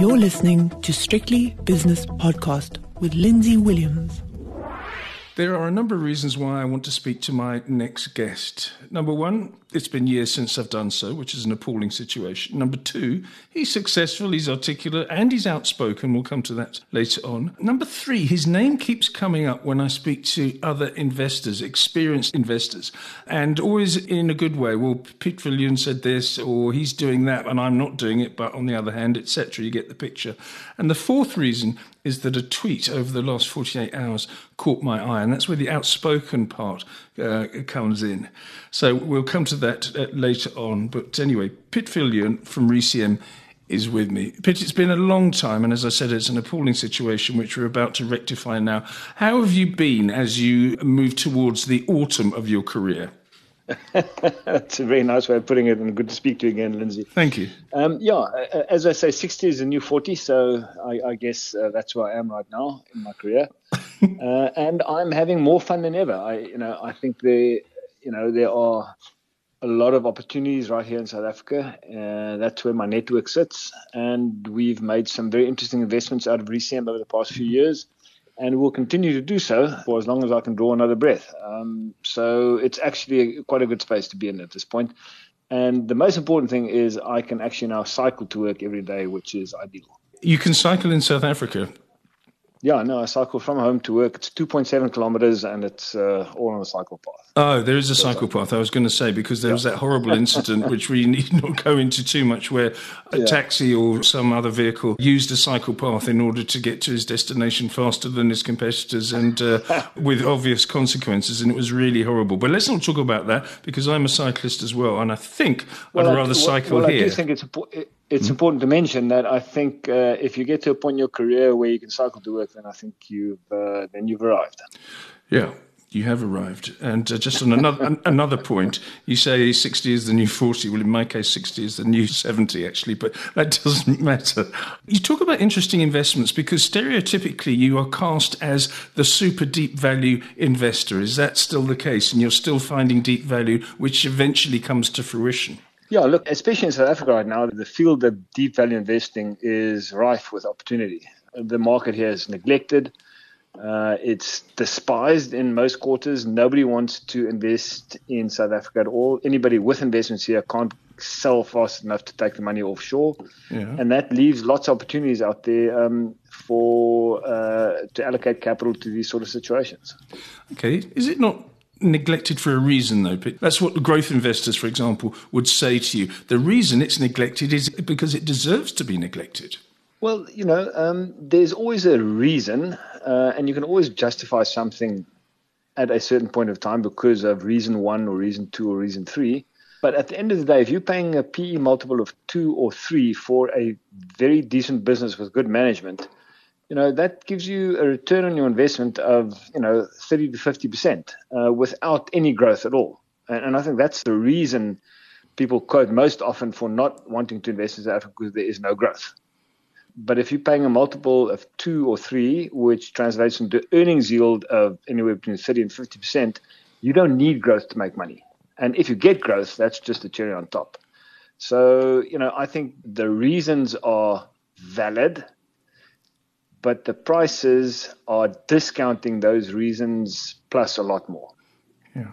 You're listening to Strictly Business Podcast with Lindsay Williams. There are a number of reasons why I want to speak to my next guest. Number one, it's been years since I've done so, which is an appalling situation. Number two, he's successful, he's articulate, and he's outspoken. We'll come to that later on. Number three, his name keeps coming up when I speak to other investors, experienced investors, and always in a good way. Well, Piet Viljoen said this, or he's doing that, and I'm not doing it, but on the other hand, etc. You get the picture. And the fourth reason is that a tweet over the last 48 hours caught my eye, and that's where the outspoken part uh, comes in. So we'll come to that uh, later on. But anyway, Piet from ReCM is with me. Piet, it's been a long time, and as I said, it's an appalling situation which we're about to rectify now. How have you been as you move towards the autumn of your career? That's a very nice way of putting it, and good to speak to you again, Lindsay. Thank you. Um, yeah, as I say, 60 is a new 40, so I, I guess uh, that's where I am right now in my career, uh, and I'm having more fun than ever. I, you know, I think there, you know, there are a lot of opportunities right here in South Africa. Uh, that's where my network sits, and we've made some very interesting investments out of ReCM over the past few years and will continue to do so for as long as I can draw another breath. Um, so it's actually a, quite a good space to be in at this point. And the most important thing is I can actually now cycle to work every day, which is ideal. You can cycle in South Africa. Yeah, no, I cycle from home to work. It's 2.7 kilometers and it's uh, all on a cycle path. Oh, there is a cycle path. I was going to say because there yeah. was that horrible incident, which we need not go into too much, where a yeah. taxi or some other vehicle used a cycle path in order to get to his destination faster than his competitors and uh, with obvious consequences. And it was really horrible. But let's not talk about that because I'm a cyclist as well. And I think well, I'd rather cycle well, here. I do think it's it's mm-hmm. important to mention that I think uh, if you get to a point in your career where you can cycle to work, then I think you've uh, then you've arrived. Yeah, you have arrived. And uh, just on another an, another point, you say 60 is the new 40. Well, in my case, 60 is the new 70, actually, but that doesn't matter. You talk about interesting investments because stereotypically you are cast as the super deep value investor. Is that still the case? And you're still finding deep value, which eventually comes to fruition? Yeah, look, especially in South Africa right now, the field of deep value investing is rife with opportunity. The market here is neglected. Uh, it's despised in most quarters. Nobody wants to invest in South Africa at all. Anybody with investments here can't sell fast enough to take the money offshore, yeah. and that leaves lots of opportunities out there um, for uh, to allocate capital to these sort of situations. Okay, is it not neglected for a reason, though. That's what growth investors, for example, would say to you. The reason it's neglected is because it deserves to be neglected. Well, you know, um, there's always a reason, uh, and you can always justify something at a certain point of time because of reason one or reason two or reason three. But at the end of the day, if you're paying a PE multiple of two or three for a very decent business with good management, you know that gives you a return on your investment of you know 30 to 50 percent uh, without any growth at all. And, and, i think that's the reason people quote most often for not wanting to invest in South Africa because there is no growth. But if you're paying a multiple of two or three which translates into earnings yield of anywhere between 30 and 50 percent you don't need growth to make money. And if you get growth that's just a cherry on top. So you know i think the reasons are valid but the prices are discounting those reasons plus a lot more. Yeah.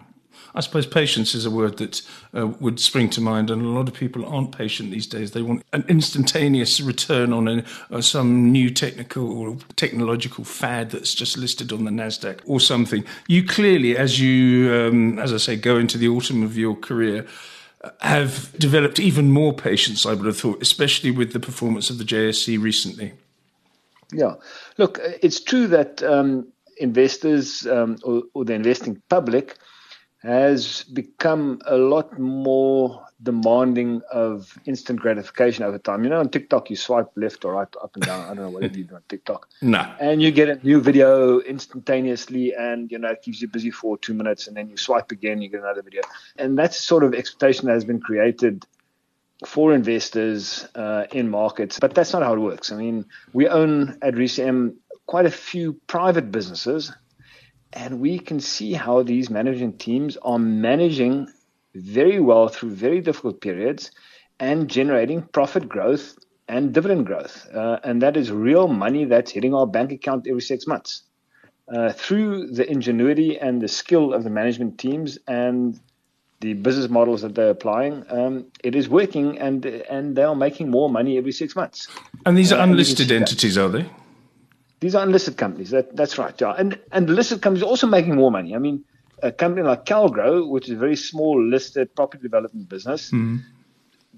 I suppose patience is a word that uh, would spring to mind, and a lot of people aren't patient these days. They want an instantaneous return on a, uh, some new technical or technological fad that's just listed on the Nasdaq or something. You clearly, as you, um, as I say, go into the autumn of your career, uh, have developed even more patience. I would have thought, especially with the performance of the JSE recently. Yeah. Look, it's true that um, investors um, or, or, the investing public has become a lot more demanding of instant gratification over time. You know, on TikTok, you swipe left or right, up and down. I don't know what you do on TikTok. No. And you get a new video instantaneously, and you know it keeps you busy for two minutes, and then you swipe again, you get another video, and that's sort of expectation that has been created for investors uh, in markets, but that's not how it works. I mean, we own at ReCM quite a few private businesses, and we can see how these management teams are managing very well through very difficult periods and generating profit growth and dividend growth. Uh, and that is real money that's hitting our bank account every six months. Uh, through the ingenuity and the skill of the management teams and the business models that they're applying, um, it is working and and they are making more money every six months. And these are uh, unlisted entities, are they? These are unlisted companies. That, that's right. Yeah. And and listed companies are also making more money. I mean, a company like Calgro, which is a very small listed property development business, mm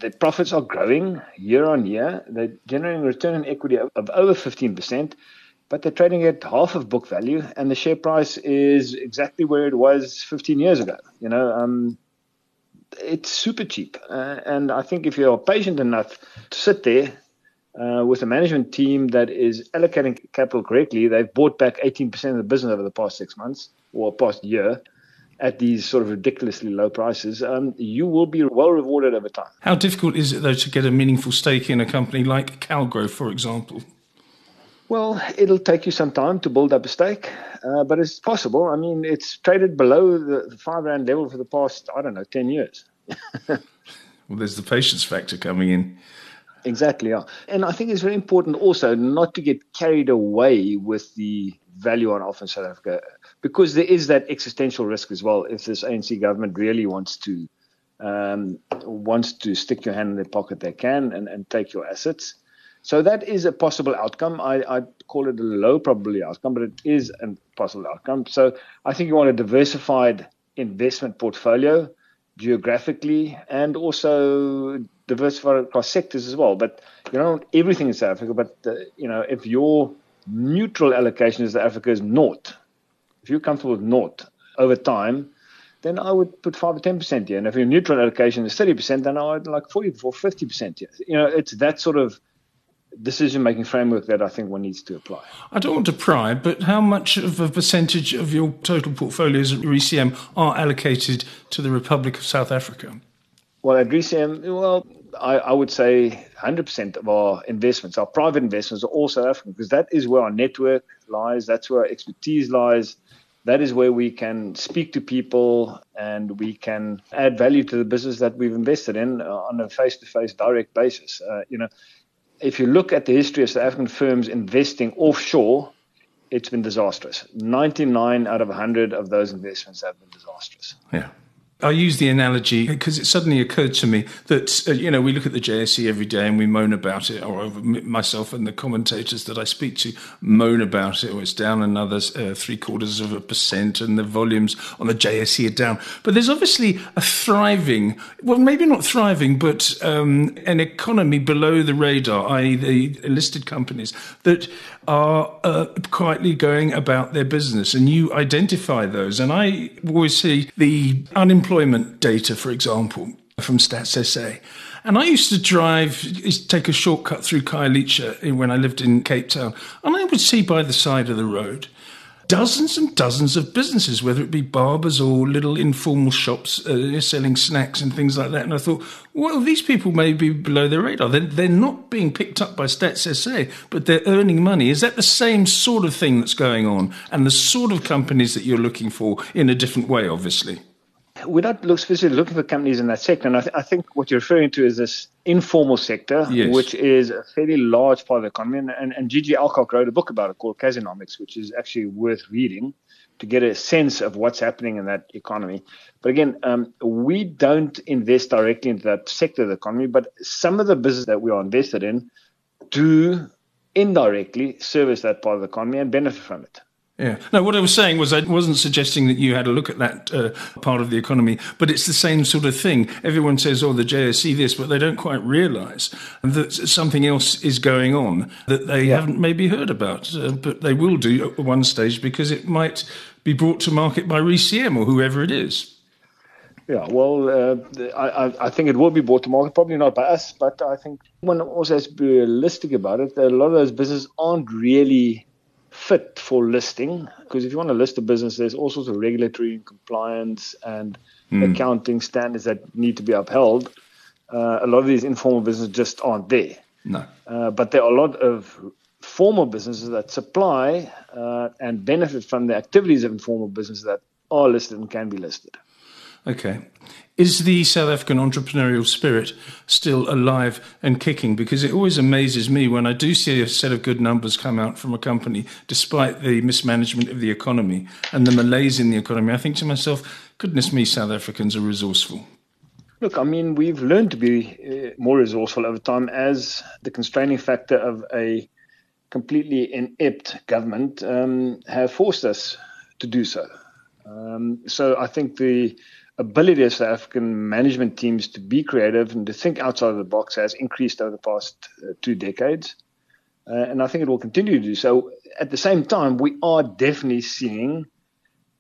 the profits are growing year on year. They're generating return on equity of, of over 15%, but they're trading at half of book value, and the share price is exactly where it was 15 years ago. You know, um, it's super cheap. Uh, and I think if you're patient enough to sit there uh, with a management team that is allocating capital correctly, they've bought back 18% of the business over the past six months or past year at these sort of ridiculously low prices, um, you will be well rewarded over time. How difficult is it, though, to get a meaningful stake in a company like Calgro, for example? Well, it'll take you some time to build up a stake, uh, but it's possible. I mean, it's traded below the, the five rand level for the past, I don't know, 10 years. well, there's the patience factor coming in. Exactly, yeah. And I think it's very important also not to get carried away with the value on offer in South Africa because there is that existential risk as well if this ANC government really wants to um, wants to stick your hand in their pocket, they can and, and take your assets. So that is a possible outcome. I, I call it a low probability outcome, but it is a possible outcome. So I think you want a diversified investment portfolio geographically and also diversified across sectors as well. But you know, everything in South Africa. But uh, you know, if your neutral allocation is that Africa is naught, if you're comfortable with naught over time, then I would put five or ten percent here. And if your neutral allocation is thirty percent, then I would like forty or fifty percent here. You know, it's that sort of decision making framework that I think one needs to apply. I don't want to pry, but how much of a percentage of your total portfolios at ReCM are allocated to the Republic of South Africa? Well, at ReCM, well, I, I, would say 100% of our investments, our private investments, are all South African because that is where our network lies. That's where our expertise lies. That is where we can speak to people and we can add value to the business that we've invested in uh, on a face-to-face, direct basis. Uh, you know, if you look at the history of South African firms investing offshore, it's been disastrous. 99 out of 100 of those investments have been disastrous. Yeah. I use the analogy because it suddenly occurred to me that, uh, you know, we look at the JSE every day and we moan about it, or myself and the commentators that I speak to moan about it, or it's down another uh, three quarters of a percent and the volumes on the JSE are down. But there's obviously a thriving, well, maybe not thriving, but um, an economy below the radar, i.e., the listed companies that are uh, quietly going about their business. And you identify those. And I always see the unemployment unemployment data, for example, from Stats SA. And I used to drive, take a shortcut through Khayelitsha when I lived in Cape Town, and I would see by the side of the road dozens and dozens of businesses, whether it be barbers or little informal shops uh, selling snacks and things like that. And I thought, well, these people may be below their radar. They're, they're not being picked up by Stats SA, but they're earning money. Is that the same sort of thing that's going on and the sort of companies that you're looking for in a different way, obviously? We're not look, specifically looking for companies in that sector. And I, th- I, think what you're referring to is this informal sector, yes. which is a fairly large part of the economy. And, and, and G.G. Alcock wrote a book about it called KasiNomics, which is actually worth reading to get a sense of what's happening in that economy. But again, um, we don't invest directly into that sector of the economy, but some of the business that we are invested in do indirectly service that part of the economy and benefit from it. Yeah. No, what I was saying was I wasn't suggesting that you had a look at that uh, part of the economy, but it's the same sort of thing. Everyone says, oh, the JSE this, but they don't quite realise that something else is going on that they yeah. haven't maybe heard about, uh, but they will do at one stage because it might be brought to market by ReCM or whoever it is. Yeah, well, uh, I, I, think it will be brought to market, probably not by us, but I think one also has to be realistic about it. A lot of those businesses aren't really fit for listing because if you want to list a business, there's all sorts of regulatory and compliance and mm. accounting standards that need to be upheld. Uh, a lot of these informal businesses just aren't there. No. Uh, but there are a lot of formal businesses that supply uh, and benefit from the activities of informal businesses that are listed and can be listed. Okay. Is the South African entrepreneurial spirit still alive and kicking? Because it always amazes me when I do see a set of good numbers come out from a company, despite the mismanagement of the economy and the malaise in the economy. I think to myself, goodness me, South Africans are resourceful. Look, I mean, we've learned to be uh, more resourceful over time as the constraining factor of a completely inept government um, have forced us to do so. Um, so I think the ability of South African management teams to be creative and to think outside of the box has increased over the past uh, two decades. Uh, and I think it will continue to do so. At the same time, we are definitely seeing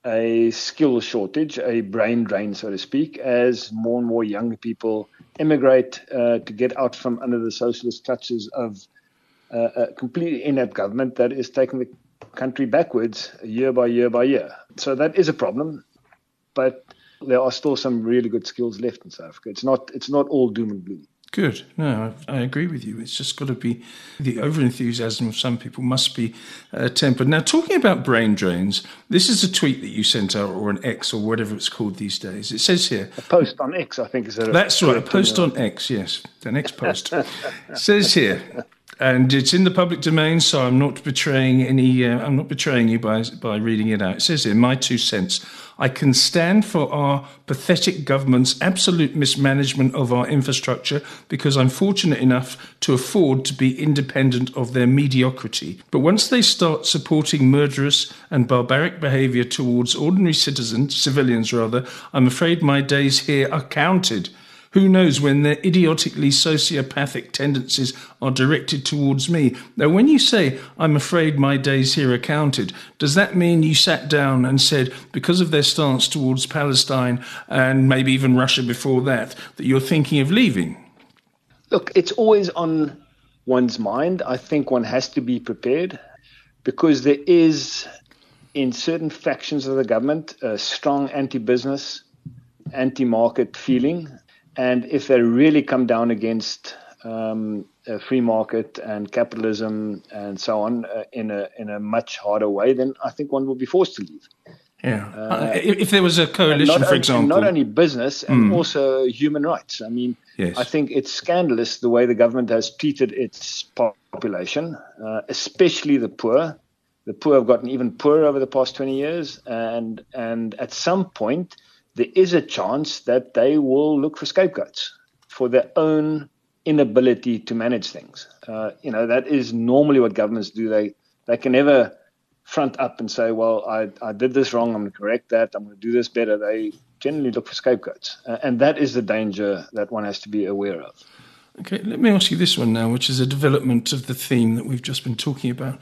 a skill shortage, a brain drain, so to speak, as more and more young people emigrate uh, to get out from under the socialist clutches of uh, a completely inept government that is taking the country backwards year by year by year. So that is a problem. But there are still some really good skills left in South Africa. It's not it's not all doom and gloom. Good. No, I, I agree with you. It's just got to be the over enthusiasm of some people must be uh, tempered. Now, talking about brain drains, this is a tweet that you sent out, or an X, or whatever it's called these days. It says here a post on X, I think is that. That's right, a post on X. Yes, an X post says here and it's in the public domain, so I'm not betraying any. Uh, I'm not betraying you by by reading it out. It says in my two cents, I can stand for our pathetic government's absolute mismanagement of our infrastructure because I'm fortunate enough to afford to be independent of their mediocrity. But once they start supporting murderous and barbaric behaviour towards ordinary citizens, civilians rather, I'm afraid my days here are counted. Who knows when their idiotically sociopathic tendencies are directed towards me? Now, when you say, I'm afraid my days here are counted, does that mean you sat down and said, because of their stance towards Palestine and maybe even Russia before that, that you're thinking of leaving? Look, it's always on one's mind. I think one has to be prepared because there is, in certain factions of the government, a strong anti business, anti market feeling. And if they really come down against um, a free market and capitalism and so on uh, in a in a much harder way, then I think one will be forced to leave. Yeah. Uh, if there was a coalition, for example, not only business and mm. also human rights. I mean, yes. I think it's scandalous the way the government has treated its population, uh, especially the poor. The poor have gotten even poorer over the past 20 years, and and at some point there is a chance that they will look for scapegoats for their own inability to manage things. Uh, you know, that is normally what governments do. They they can never front up and say, "Well, I, I did this wrong. I'm going to correct that. I'm going to do this better." They generally look for scapegoats, uh, and that is the danger that one has to be aware of. Okay, let me ask you this one now, which is a development of the theme that we've just been talking about.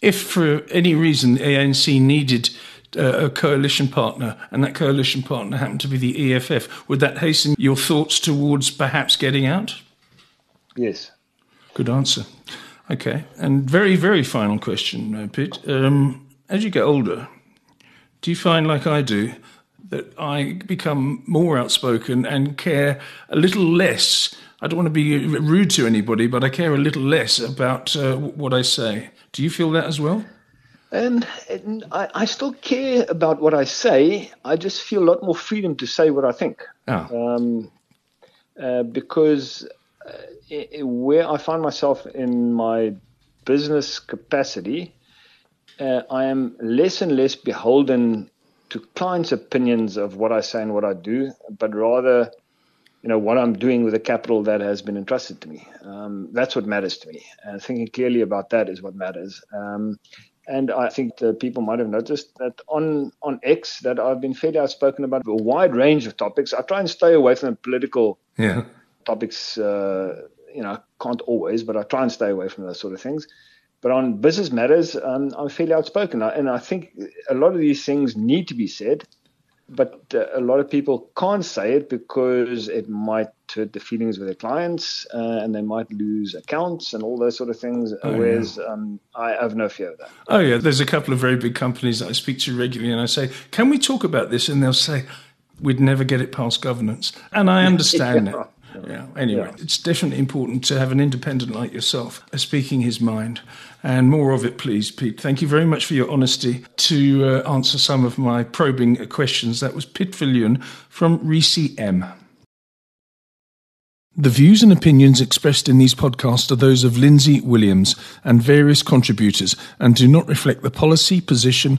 If for any reason the ANC needed uh, a coalition partner, and that coalition partner happened to be the EFF, would that hasten your thoughts towards perhaps getting out? Yes. Good answer. Okay, and very, very final question, uh, Piet. Um, as you get older, do you find, like I do, that I become more outspoken and care a little less? I don't want to be rude to anybody, but I care a little less about uh, what I say. Do you feel that as well? And, I, I, still care about what I say. I just feel a lot more freedom to say what I think. Oh. Um, uh, because uh, it, where I find myself in my business capacity, uh, I am less and less beholden to clients' opinions of what I say and what I do, but rather, you know, what I'm doing with the capital that has been entrusted to me. Um, that's what matters to me. And thinking clearly about that is what matters. Um, and I think the people might have noticed that on, on X that I've been fairly outspoken about a wide range of topics. I try and stay away from the political yeah. topics. Uh, you know, I can't always, but I try and stay away from those sort of things. But on business matters, um, I'm fairly outspoken, and I think a lot of these things need to be said but uh, a lot of people can't say it because it might hurt the feelings of their clients uh, and they might lose accounts and all those sort of things. Oh, whereas yeah. um, I have no fear of that. Oh, yeah. There's a couple of very big companies that I speak to regularly and I say, Can we talk about this? And they'll say, We'd never get it past governance. And I understand yeah. it. Yeah. Anyway, yeah. it's definitely important to have an independent like yourself speaking his mind. And more of it, please, Piet. Thank you very much for your honesty to uh, answer some of my probing questions. That was Piet from ReCM. The views and opinions expressed in these podcasts are those of Lindsay Williams and various contributors and do not reflect the policy, position,